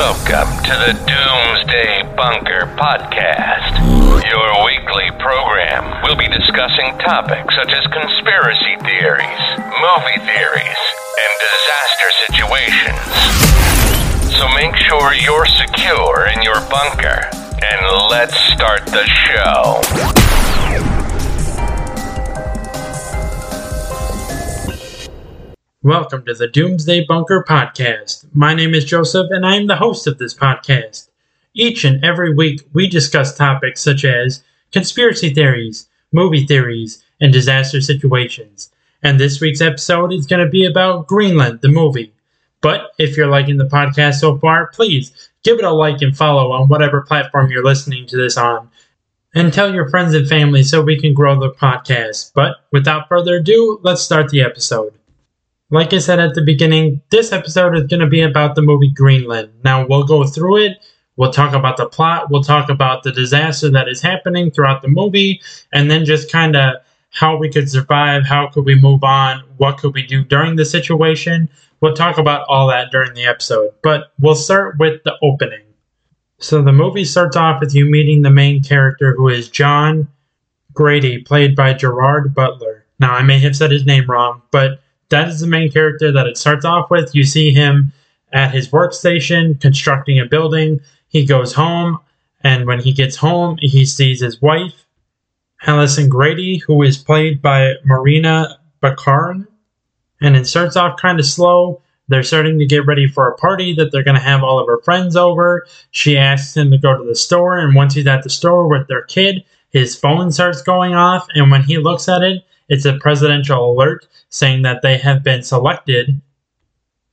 Welcome to the Doomsday Bunker Podcast. Your weekly program We'll be discussing topics such as conspiracy theories, movie theories, and disaster situations. So make sure you're secure in your bunker, and let's start the show. Welcome to the Doomsday Bunker Podcast. My name is Joseph, and I am the host of this podcast. Each and every week, we discuss topics such as conspiracy theories, movie theories, and disaster situations. And this week's episode is going to be about Greenland, the movie. But if you're liking the podcast so far, please give it a like and follow on whatever platform you're listening to this on. And tell your friends and family so we can grow the podcast. But without further ado, let's start the episode. Like I said at the beginning, this episode is going to be about the movie Greenland. Now, we'll go through it. We'll talk about the plot. We'll talk about the disaster that is happening throughout the movie, and then just kind of how we could survive, how could we move on, what could we do during the situation. We'll talk about all that during the episode, but we'll start with the opening. So the movie starts off with you meeting the main character, who is John Grady, played by Gerard Butler. Now, I may have said his name wrong, but that is the main character that it starts off with. You see him at his workstation constructing a building. He goes home, and when he gets home, he sees his wife, Allison Grady, who is played by Morena Baccarin. And it starts off kind of slow. They're starting to get ready for a party that they're going to have all of her friends over. She asks him to go to the store, and once he's at the store with their kid, his phone starts going off. And when he looks at it, it's a presidential alert saying that they have been selected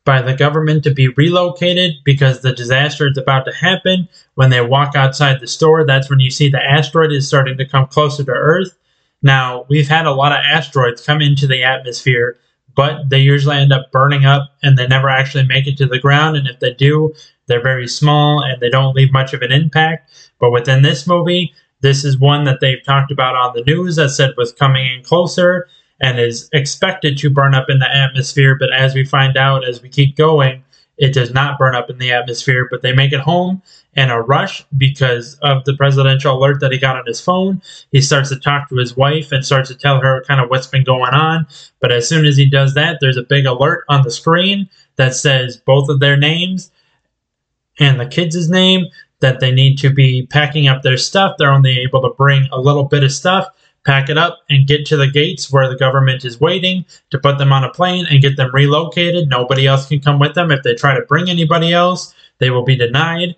by the government to be relocated because the disaster is about to happen. When they walk outside the store, that's when you see the asteroid is starting to come closer to Earth. Now, we've had a lot of asteroids come into the atmosphere, but they usually end up burning up and they never actually make it to the ground. And if they do, they're very small and they don't leave much of an impact. But within this movie, this is one that they've talked about on the news that said was coming in closer and is expected to burn up in the atmosphere. But as we find out as we keep going, it does not burn up in the atmosphere, but they make it home in a rush because of the presidential alert that he got on his phone. He starts to talk to his wife and starts to tell her kind of what's been going on. But as soon as he does that, there's a big alert on the screen that says both of their names and the kid's name that they need to be packing up their stuff. They're only able to bring a little bit of stuff pack it up, and get to the gates where the government is waiting to put them on a plane and get them relocated. Nobody else can come with them. If they try to bring anybody else, they will be denied.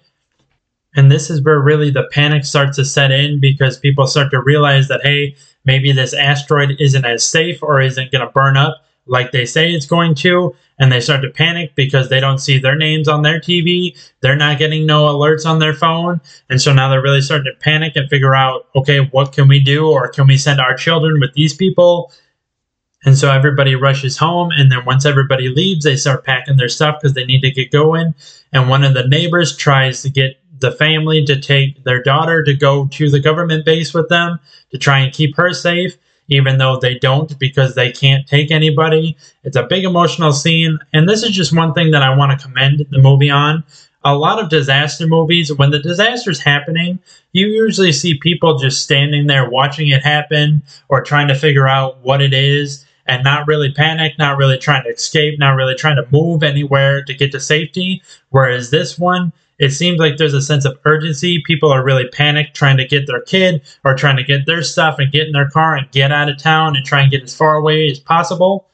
And this is where really the panic starts to set in because people start to realize that, hey, maybe this asteroid isn't as safe or isn't going to burn up like they say it's going to, and they start to panic because they don't see their names on their TV. They're not getting no alerts on their phone. And so now they're really starting to panic and figure out, okay, what can we do? Or can we send our children with these people? And so everybody rushes home. And then once everybody leaves, they start packing their stuff because they need to get going. And one of the neighbors tries to get the family to take their daughter to go to the government base with them to try and keep her safe even though they don't because they can't take anybody. It's a big emotional scene. And this is just one thing that I want to commend the movie on. A lot of disaster movies, when the disaster is happening, you usually see people just standing there watching it happen or trying to figure out what it is and not really panic, not really trying to escape, not really trying to move anywhere to get to safety. Whereas this one, it seems like there's a sense of urgency. People are really panicked trying to get their kid or trying to get their stuff and get in their car and get out of town and try and get as far away as possible.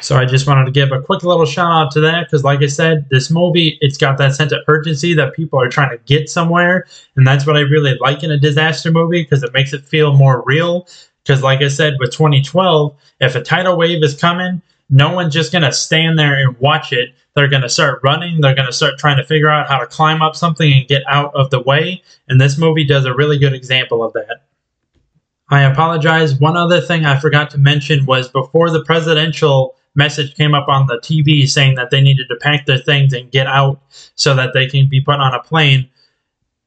So I just wanted to give a quick little shout out to that because, like I said, this movie it's got that sense of urgency that people are trying to get somewhere, and that's what I really like in a disaster movie because it makes it feel more real. Because, like I said, with 2012, if a tidal wave is coming, no one's just going to stand there and watch it. They're going to start running. They're going to start trying to figure out how to climb up something and get out of the way. And this movie does a really good example of that. I apologize. One other thing I forgot to mention was before the presidential message came up on the TV saying that they needed to pack their things and get out so that they can be put on a plane,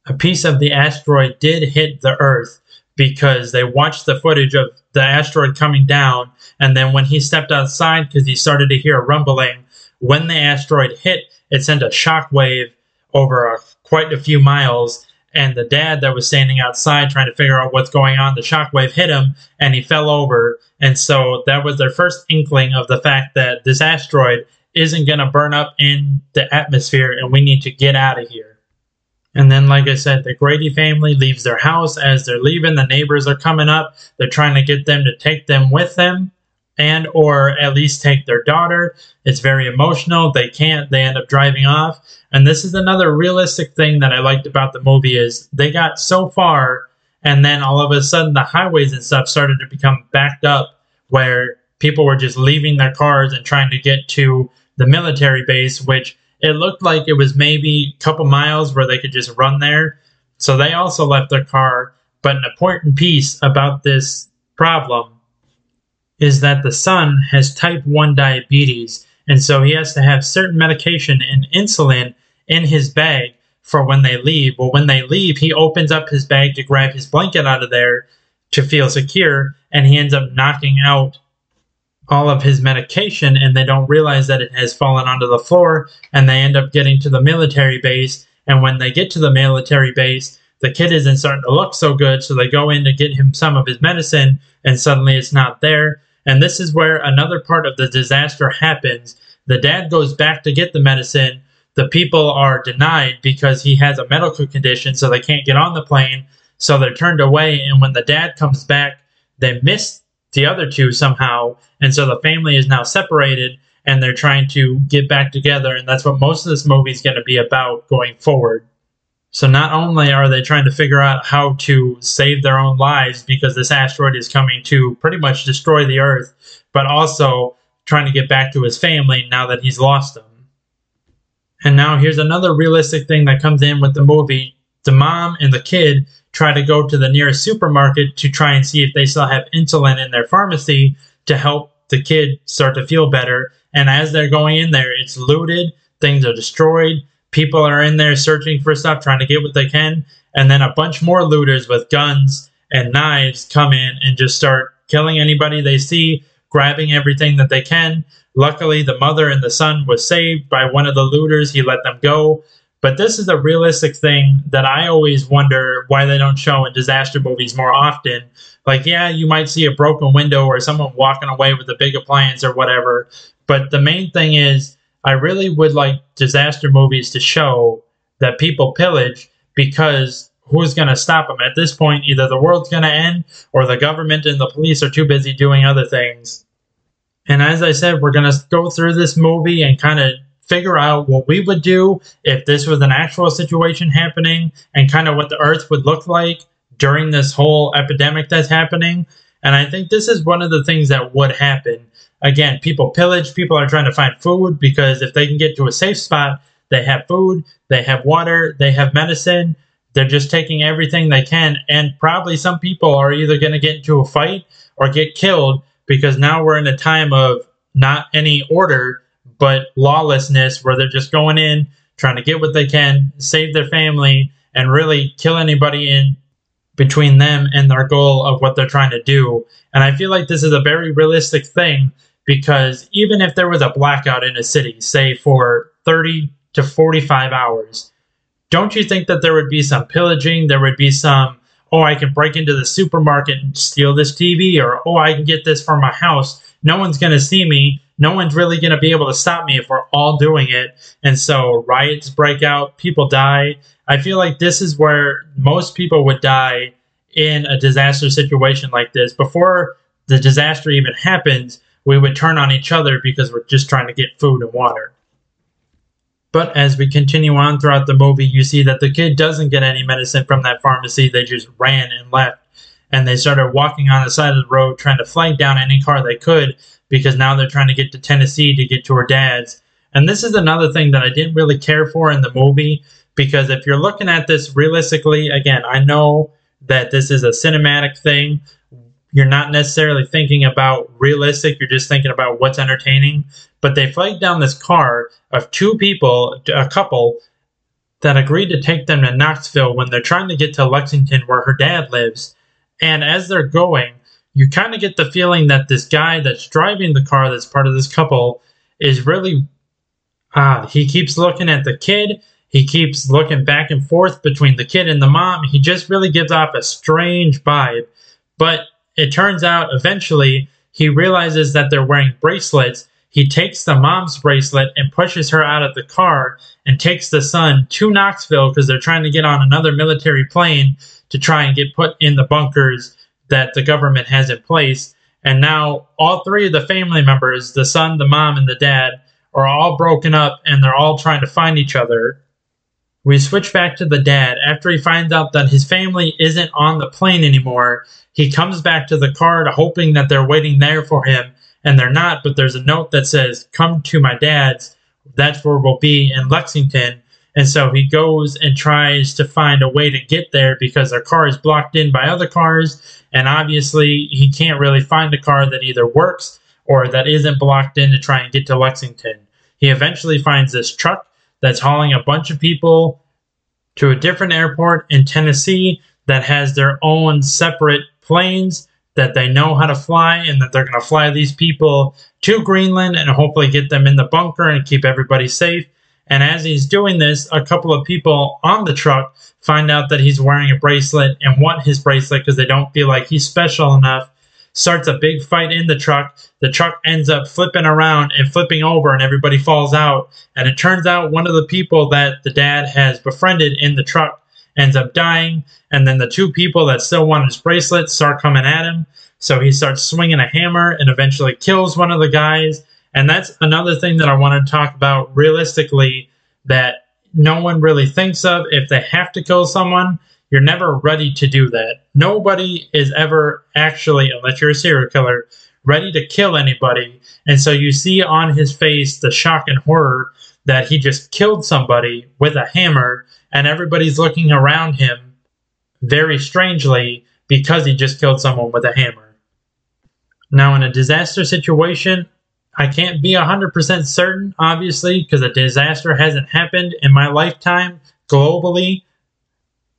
a piece of the asteroid did hit the Earth because they watched the footage of the asteroid coming down. And then when he stepped outside, because he started to hear a rumbling, when the asteroid hit, it sent a shock wave over a, quite a few miles. And the dad that was standing outside trying to figure out what's going on, the shockwave hit him and he fell over. And so that was their first inkling of the fact that this asteroid isn't going to burn up in the atmosphere and we need to get out of here. And then, like I said, the Grady family leaves their house. As they're leaving, the neighbors are coming up. They're trying to get them to take them with them and or at least take their daughter. It's very emotional. They can't. They end up driving off. And this is another realistic thing that I liked about the movie is they got so far and then all of a sudden the highways and stuff started to become backed up where people were just leaving their cars and trying to get to the military base which it looked like it was maybe a couple miles where they could just run there. So they also left their car. But an important piece about this problem is that the son has type 1 diabetes, and so he has to have certain medication and insulin in his bag for when they leave. Well, when they leave, he opens up his bag to grab his blanket out of there to feel secure, and he ends up knocking out all of his medication, and they don't realize that it has fallen onto the floor, and they end up getting to the military base. And when they get to the military base, the kid isn't starting to look so good, so they go in to get him some of his medicine, and suddenly it's not there. And this is where another part of the disaster happens. The dad goes back to get the medicine. The people are denied because he has a medical condition, so they can't get on the plane. So they're turned away. And when the dad comes back, they miss the other two somehow. And so the family is now separated and they're trying to get back together. And that's what most of this movie is going to be about going forward. So not only are they trying to figure out how to save their own lives because this asteroid is coming to pretty much destroy the Earth, but also trying to get back to his family now that he's lost them. And now here's another realistic thing that comes in with the movie. The mom and the kid try to go to the nearest supermarket to try and see if they still have insulin in their pharmacy to help the kid start to feel better. And as they're going in there, it's looted, things are destroyed, people are in there searching for stuff, trying to get what they can, and then a bunch more looters with guns and knives come in and just start killing anybody they see, grabbing everything that they can. Luckily, the mother and the son was saved by one of the looters. He let them go. But this is a realistic thing that I always wonder why they don't show in disaster movies more often. Like, yeah, you might see a broken window or someone walking away with a big appliance or whatever. But the main thing is, I really would like disaster movies to show that people pillage because who's going to stop them? At this point, either the world's going to end or the government and the police are too busy doing other things. And as I said, we're going to go through this movie and kind of figure out what we would do if this was an actual situation happening and kind of what the earth would look like during this whole epidemic that's happening. And I think this is one of the things that would happen again, people pillage. People are trying to find food because if they can get to a safe spot, they have food, they have water, they have medicine. They're just taking everything they can. And probably some people are either going to get into a fight or get killed because now we're in a time of not any order, but lawlessness where they're just going in, trying to get what they can, save their family, and really kill anybody in between them and their goal of what they're trying to do. And I feel like this is a very realistic thing because even if there was a blackout in a city, say for 30 to 45 hours, don't you think that there would be some pillaging? There would be some, oh, I can break into the supermarket and steal this TV, or oh, I can get this for my house. No one's going to see me. No one's really going to be able to stop me if we're all doing it. And so riots break out, people die. I feel like this is where most people would die in a disaster situation like this. Before the disaster even happens, we would turn on each other because we're just trying to get food and water. But as we continue on throughout the movie, you see that the kid doesn't get any medicine from that pharmacy. They just ran and left. And they started walking on the side of the road trying to flag down any car they could because now they're trying to get to Tennessee to get to her dad's. And this is another thing that I didn't really care for in the movie because if you're looking at this realistically, again, I know that this is a cinematic thing, you're not necessarily thinking about realistic, you're just thinking about what's entertaining. But they flagged down this car of two people, a couple, that agreed to take them to Knoxville when they're trying to get to Lexington where her dad lives. And as they're going, you kind of get the feeling that this guy that's driving the car that's part of this couple is really odd. He keeps looking at the kid, He keeps looking back and forth between the kid and the mom. He just really gives off a strange vibe. But it turns out eventually he realizes that they're wearing bracelets. He takes the mom's bracelet and pushes her out of the car and takes the son to Knoxville because they're trying to get on another military plane to try and get put in the bunkers that the government has in place. And now all three of the family members, the son, the mom, and the dad, are all broken up and they're all trying to find each other. We switch back to the dad. After he finds out that his family isn't on the plane anymore, he comes back to the car hoping that they're waiting there for him, and they're not, but there's a note that says, Come to my dad's. That's where we'll be in Lexington. And so he goes and tries to find a way to get there because their car is blocked in by other cars. And obviously, he can't really find a car that either works or that isn't blocked in to try and get to Lexington. He eventually finds this truck that's hauling a bunch of people to a different airport in Tennessee that has their own separate planes that they know how to fly and that they're going to fly these people to Greenland and hopefully get them in the bunker and keep everybody safe. And as he's doing this, a couple of people on the truck find out that he's wearing a bracelet and want his bracelet because they don't feel like he's special enough. Starts a big fight in the truck. The truck ends up flipping around and flipping over, and everybody falls out. And it turns out one of the people that the dad has befriended in the truck ends up dying. And then the two people that still want his bracelet start coming at him. So he starts swinging a hammer and eventually kills one of the guys. And that's another thing that I want to talk about realistically that no one really thinks of. If they have to kill someone, you're never ready to do that. Nobody is ever actually, unless you're a serial killer, ready to kill anybody. And so you see on his face the shock and horror that he just killed somebody with a hammer, and everybody's looking around him very strangely because he just killed someone with a hammer. Now, in a disaster situation, I can't be 100% certain, obviously, because a disaster hasn't happened in my lifetime globally.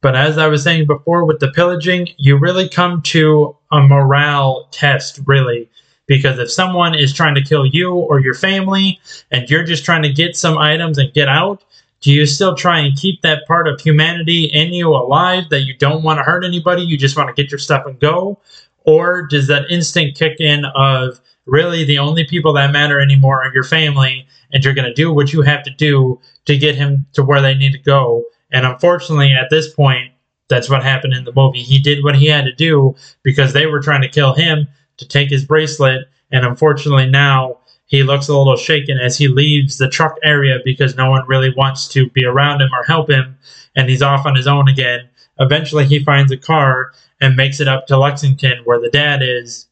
But as I was saying before with the pillaging, you really come to a morale test, really. Because if someone is trying to kill you or your family and you're just trying to get some items and get out, do you still try and keep that part of humanity in you alive that you don't want to hurt anybody? You just want to get your stuff and go? Or does that instinct kick in of really the only people that matter anymore are your family and you're going to do what you have to do to get him to where they need to go? And unfortunately, at this point, that's what happened in the movie. He did what he had to do because they were trying to kill him to take his bracelet. And unfortunately, now he looks a little shaken as he leaves the truck area because no one really wants to be around him or help him. And he's off on his own again. Eventually, he finds a car and makes it up to Lexington where the dad is.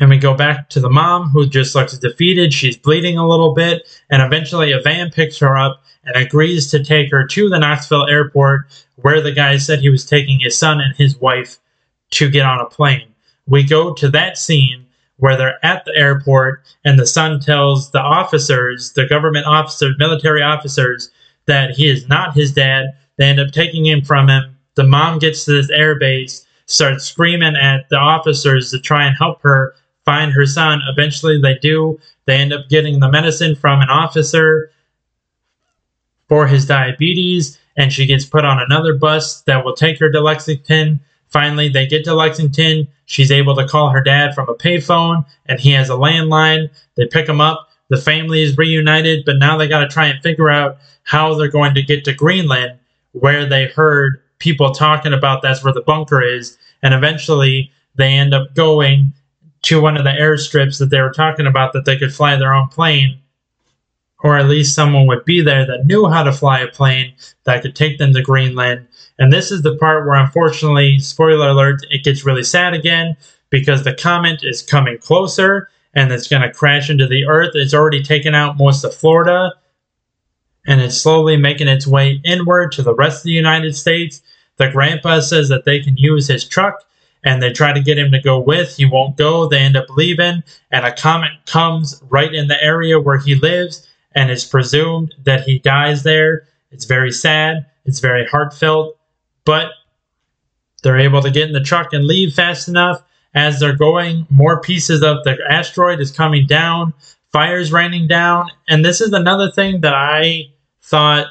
And we go back to the mom who just looks defeated. She's bleeding a little bit. And eventually, a van picks her up and agrees to take her to the Knoxville airport where the guy said he was taking his son and his wife to get on a plane we go to that scene where they're at the airport and the son tells the officers, the government officers, military officers, that he is not his dad. They end up taking him from him. The mom gets to this airbase, starts screaming at the officers to try and help her find her son. Eventually, they do. They end up getting the medicine from an officer for his diabetes, and she gets put on another bus that will take her to Lexington. Finally, they get to Lexington. She's able to call her dad from a payphone, and he has a landline. They pick him up. The family is reunited, but now they got to try and figure out how they're going to get to Greenland, where they heard people talking about that's where the bunker is. And eventually, they end up going to one of the airstrips that they were talking about that they could fly their own plane, or at least someone would be there that knew how to fly a plane that could take them to Greenland and this is the part where, unfortunately, spoiler alert, it gets really sad again because the comet is coming closer and it's going to crash into the earth. It's already taken out most of Florida and it's slowly making its way inward to the rest of the United States. The grandpa says that they can use his truck and they try to get him to go with. He won't go. They end up leaving, and a comet comes right in the area where he lives, and it's presumed that he dies there. It's very sad. It's very heartfelt but they're able to get in the truck and leave fast enough. As they're going, more pieces of the asteroid is coming down, fire's raining down, and this is another thing that I thought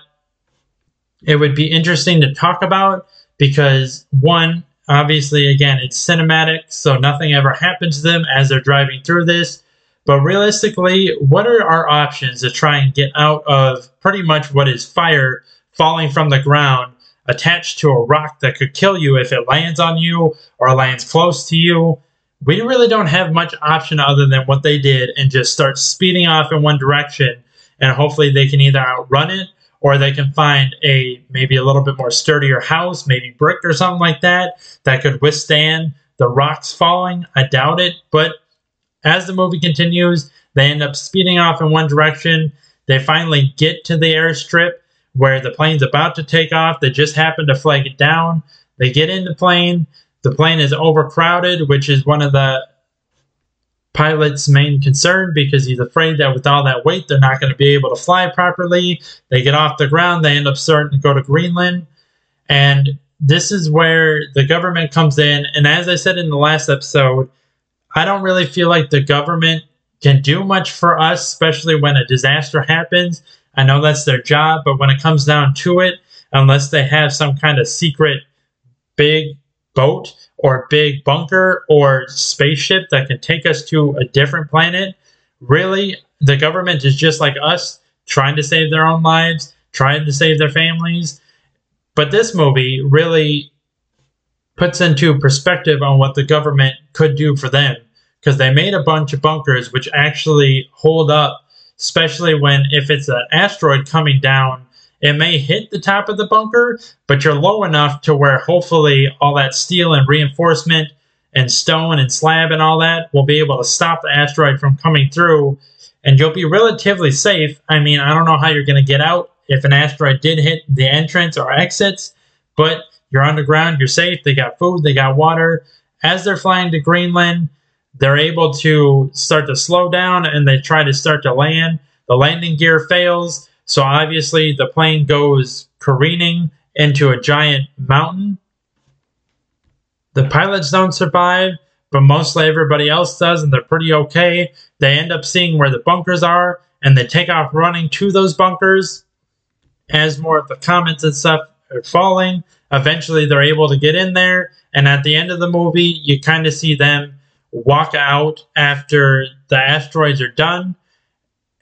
it would be interesting to talk about because one, obviously, again, it's cinematic, so nothing ever happens to them as they're driving through this. But realistically, what are our options to try and get out of pretty much what is fire falling from the ground attached to a rock that could kill you if it lands on you or lands close to you? We really don't have much option other than what they did and just start speeding off in one direction. And hopefully they can either outrun it or they can find a maybe a little bit more sturdier house, maybe brick or something like that, that could withstand the rocks falling. I doubt it, but as the movie continues, they end up speeding off in one direction. They finally get to the airstrip where the plane's about to take off. They just happen to flag it down. They get in the plane. The plane is overcrowded, which is one of the pilot's main concern because he's afraid that with all that weight, they're not going to be able to fly properly. They get off the ground, they end up starting to go to Greenland. And this is where the government comes in. And as I said in the last episode, I don't really feel like the government can do much for us, especially when a disaster happens. I know that's their job, but when it comes down to it, unless they have some kind of secret big boat or big bunker or spaceship that can take us to a different planet. Really, the government is just like us, trying to save their own lives, trying to save their families. But this movie really puts into perspective on what the government could do for them because they made a bunch of bunkers which actually hold up, especially when if it's an asteroid coming down it may hit the top of the bunker, but you're low enough to where hopefully all that steel and reinforcement and stone and slab and all that will be able to stop the asteroid from coming through and you'll be relatively safe. I mean, I don't know how you're going to get out if an asteroid did hit the entrance or exits, but you're underground, you're safe. They got food, they got water. As they're flying to Greenland, they're able to start to slow down and they try to start to land. The landing gear fails so obviously the plane goes careening into a giant mountain. The pilots don't survive, but mostly everybody else does, and they're pretty okay. They end up seeing where the bunkers are, and they take off running to those bunkers. As more of the comets and stuff are falling, eventually they're able to get in there, and at the end of the movie, you kind of see them walk out after the asteroids are done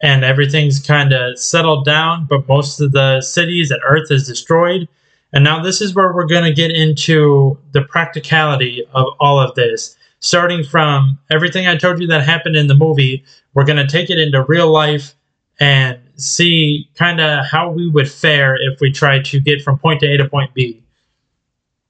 and everything's kind of settled down, but most of the cities and Earth is destroyed. And now this is where we're going to get into the practicality of all of this. Starting from everything I told you that happened in the movie, we're going to take it into real life and see kind of how we would fare if we tried to get from point A to point B.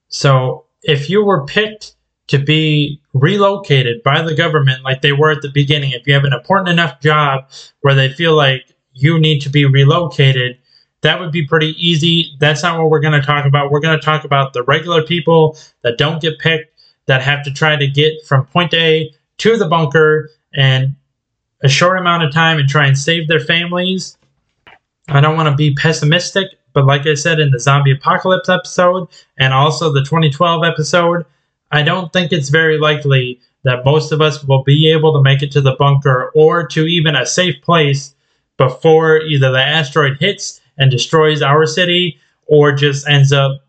So, if you were picked to be relocated by the government like they were at the beginning. If you have an important enough job where they feel like you need to be relocated, that would be pretty easy. That's not what we're going to talk about. We're going to talk about the regular people that don't get picked, that have to try to get from point A to the bunker in a short amount of time and try and save their families. I don't want to be pessimistic, but like I said in the zombie apocalypse episode and also the 2012 episode, I don't think it's very likely that most of us will be able to make it to the bunker or to even a safe place before either the asteroid hits and destroys our city or just ends up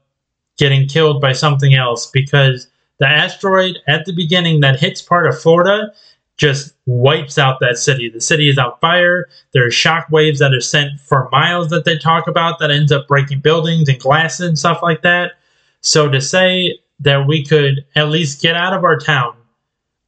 getting killed by something else because the asteroid at the beginning that hits part of Florida just wipes out that city. The city is on fire. There are shock waves that are sent for miles that they talk about that ends up breaking buildings and glass and stuff like that. So to say that we could at least get out of our town.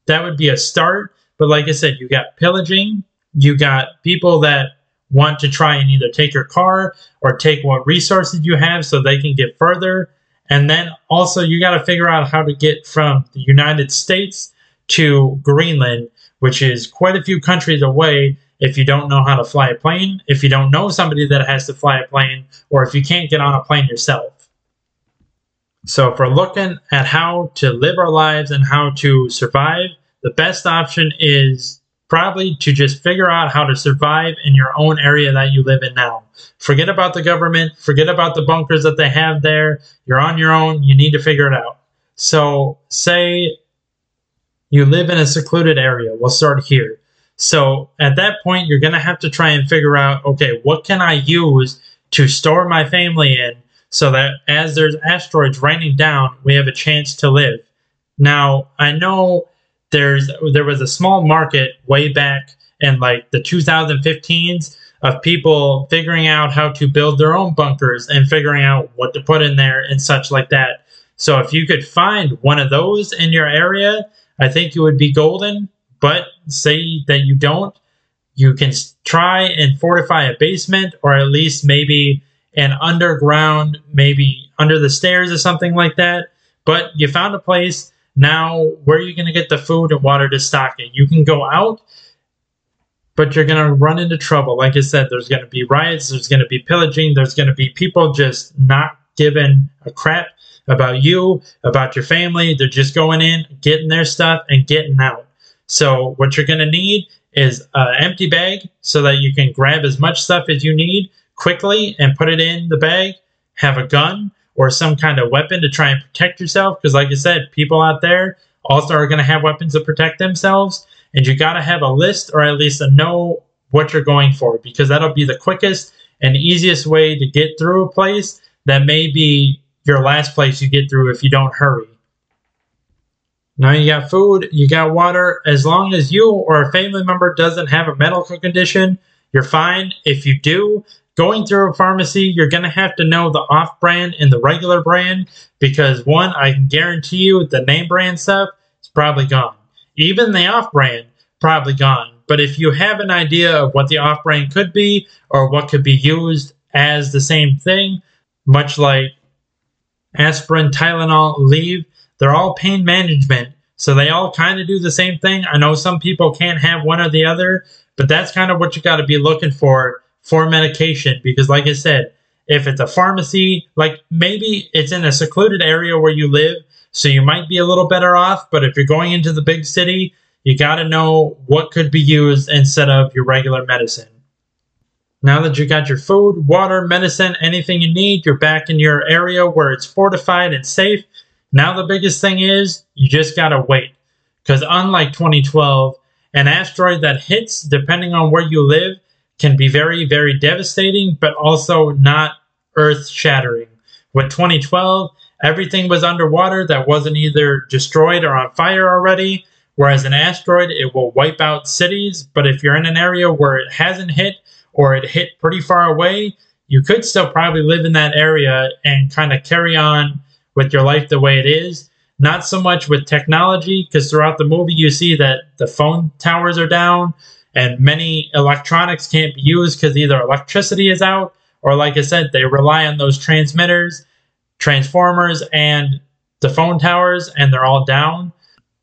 That would be a start. But like I said, you got pillaging, you got people that want to try and either take your car or take what resources you have so they can get further. And then also, you got to figure out how to get from the United States to Greenland, which is quite a few countries away if you don't know how to fly a plane, if you don't know somebody that has to fly a plane, or if you can't get on a plane yourself. So, if we're looking at how to live our lives and how to survive, the best option is probably to just figure out how to survive in your own area that you live in now. Forget about the government, forget about the bunkers that they have there. You're on your own, you need to figure it out. So, say you live in a secluded area. We'll start here. So, at that point, you're going to have to try and figure out okay, what can I use to store my family in so that as there's asteroids raining down, we have a chance to live. Now, I know there's there was a small market way back in like the 2015s of people figuring out how to build their own bunkers and figuring out what to put in there and such like that. So if you could find one of those in your area, I think it would be golden. But say that you don't, you can try and fortify a basement or at least maybe an underground, maybe under the stairs or something like that. But you found a place. Now, where are you going to get the food and water to stock it? You can go out, but you're going to run into trouble. Like I said, there's going to be riots, there's going to be pillaging, there's going to be people just not giving a crap about you, about your family. They're just going in, getting their stuff, and getting out. So, what you're going to need is an empty bag so that you can grab as much stuff as you need quickly and put it in the bag. Have a gun or some kind of weapon to try and protect yourself. Because, like I said, people out there also are going to have weapons to protect themselves. And you got to have a list or at least a know what you're going for because that'll be the quickest and easiest way to get through a place that may be your last place you get through if you don't hurry. Now you got food, you got water. As long as you or a family member doesn't have a medical condition, you're fine. If you do, going through a pharmacy, you're going to have to know the off brand and the regular brand because one, I can guarantee you the name brand stuff is probably gone. Even the off brand, probably gone. But if you have an idea of what the off brand could be or what could be used as the same thing, much like aspirin, Tylenol, Aleve, they're all pain management. So they all kind of do the same thing. I know some people can't have one or the other, but that's kind of what you got to be looking for for medication. Because, like I said, if it's a pharmacy, like maybe it's in a secluded area where you live, so you might be a little better off. But if you're going into the big city, you got to know what could be used instead of your regular medicine. Now that you got your food, water, medicine, anything you need, you're back in your area where it's fortified and safe. Now, the biggest thing is you just got to wait. Because unlike 2012, an asteroid that hits, depending on where you live, can be very, very devastating, but also not earth shattering. With 2012, everything was underwater that wasn't either destroyed or on fire already. Whereas an asteroid, it will wipe out cities. But if you're in an area where it hasn't hit or it hit pretty far away, you could still probably live in that area and kind of carry on with your life the way it is. Not so much with technology, because throughout the movie you see that the phone towers are down and many electronics can't be used because either electricity is out or, like I said, they rely on those transmitters, transformers, and the phone towers, and they're all down.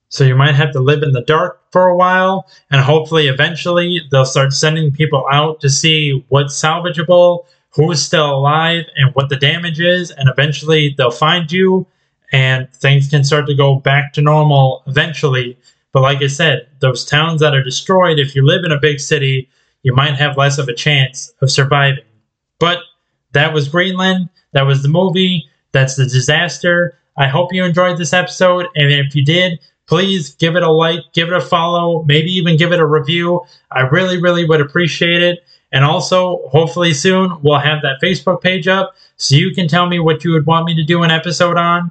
So you might have to live in the dark for a while, and hopefully, eventually, they'll start sending people out to see what's salvageable who's still alive and what the damage is, and eventually they'll find you and things can start to go back to normal eventually. But like I said, those towns that are destroyed, if you live in a big city, you might have less of a chance of surviving. But that was Greenland. That was the movie. That's the disaster. I hope you enjoyed this episode. And if you did, please give it a like, give it a follow, maybe even give it a review. I really, really would appreciate it. And also, hopefully soon, we'll have that Facebook page up so you can tell me what you would want me to do an episode on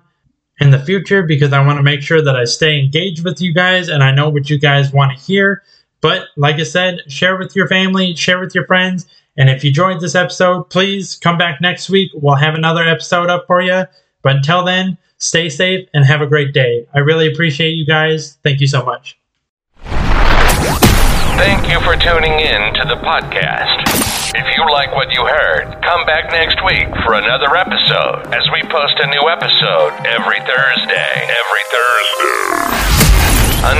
in the future because I want to make sure that I stay engaged with you guys and I know what you guys want to hear. But like I said, share with your family, share with your friends. And if you enjoyed this episode, please come back next week. We'll have another episode up for you. But until then, stay safe and have a great day. I really appreciate you guys. Thank you so much. Thank you for tuning in to the podcast. If you like what you heard, come back next week for another episode as we post a new episode every Thursday. Every Thursday.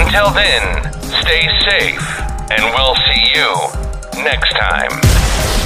Until then, stay safe, and we'll see you next time.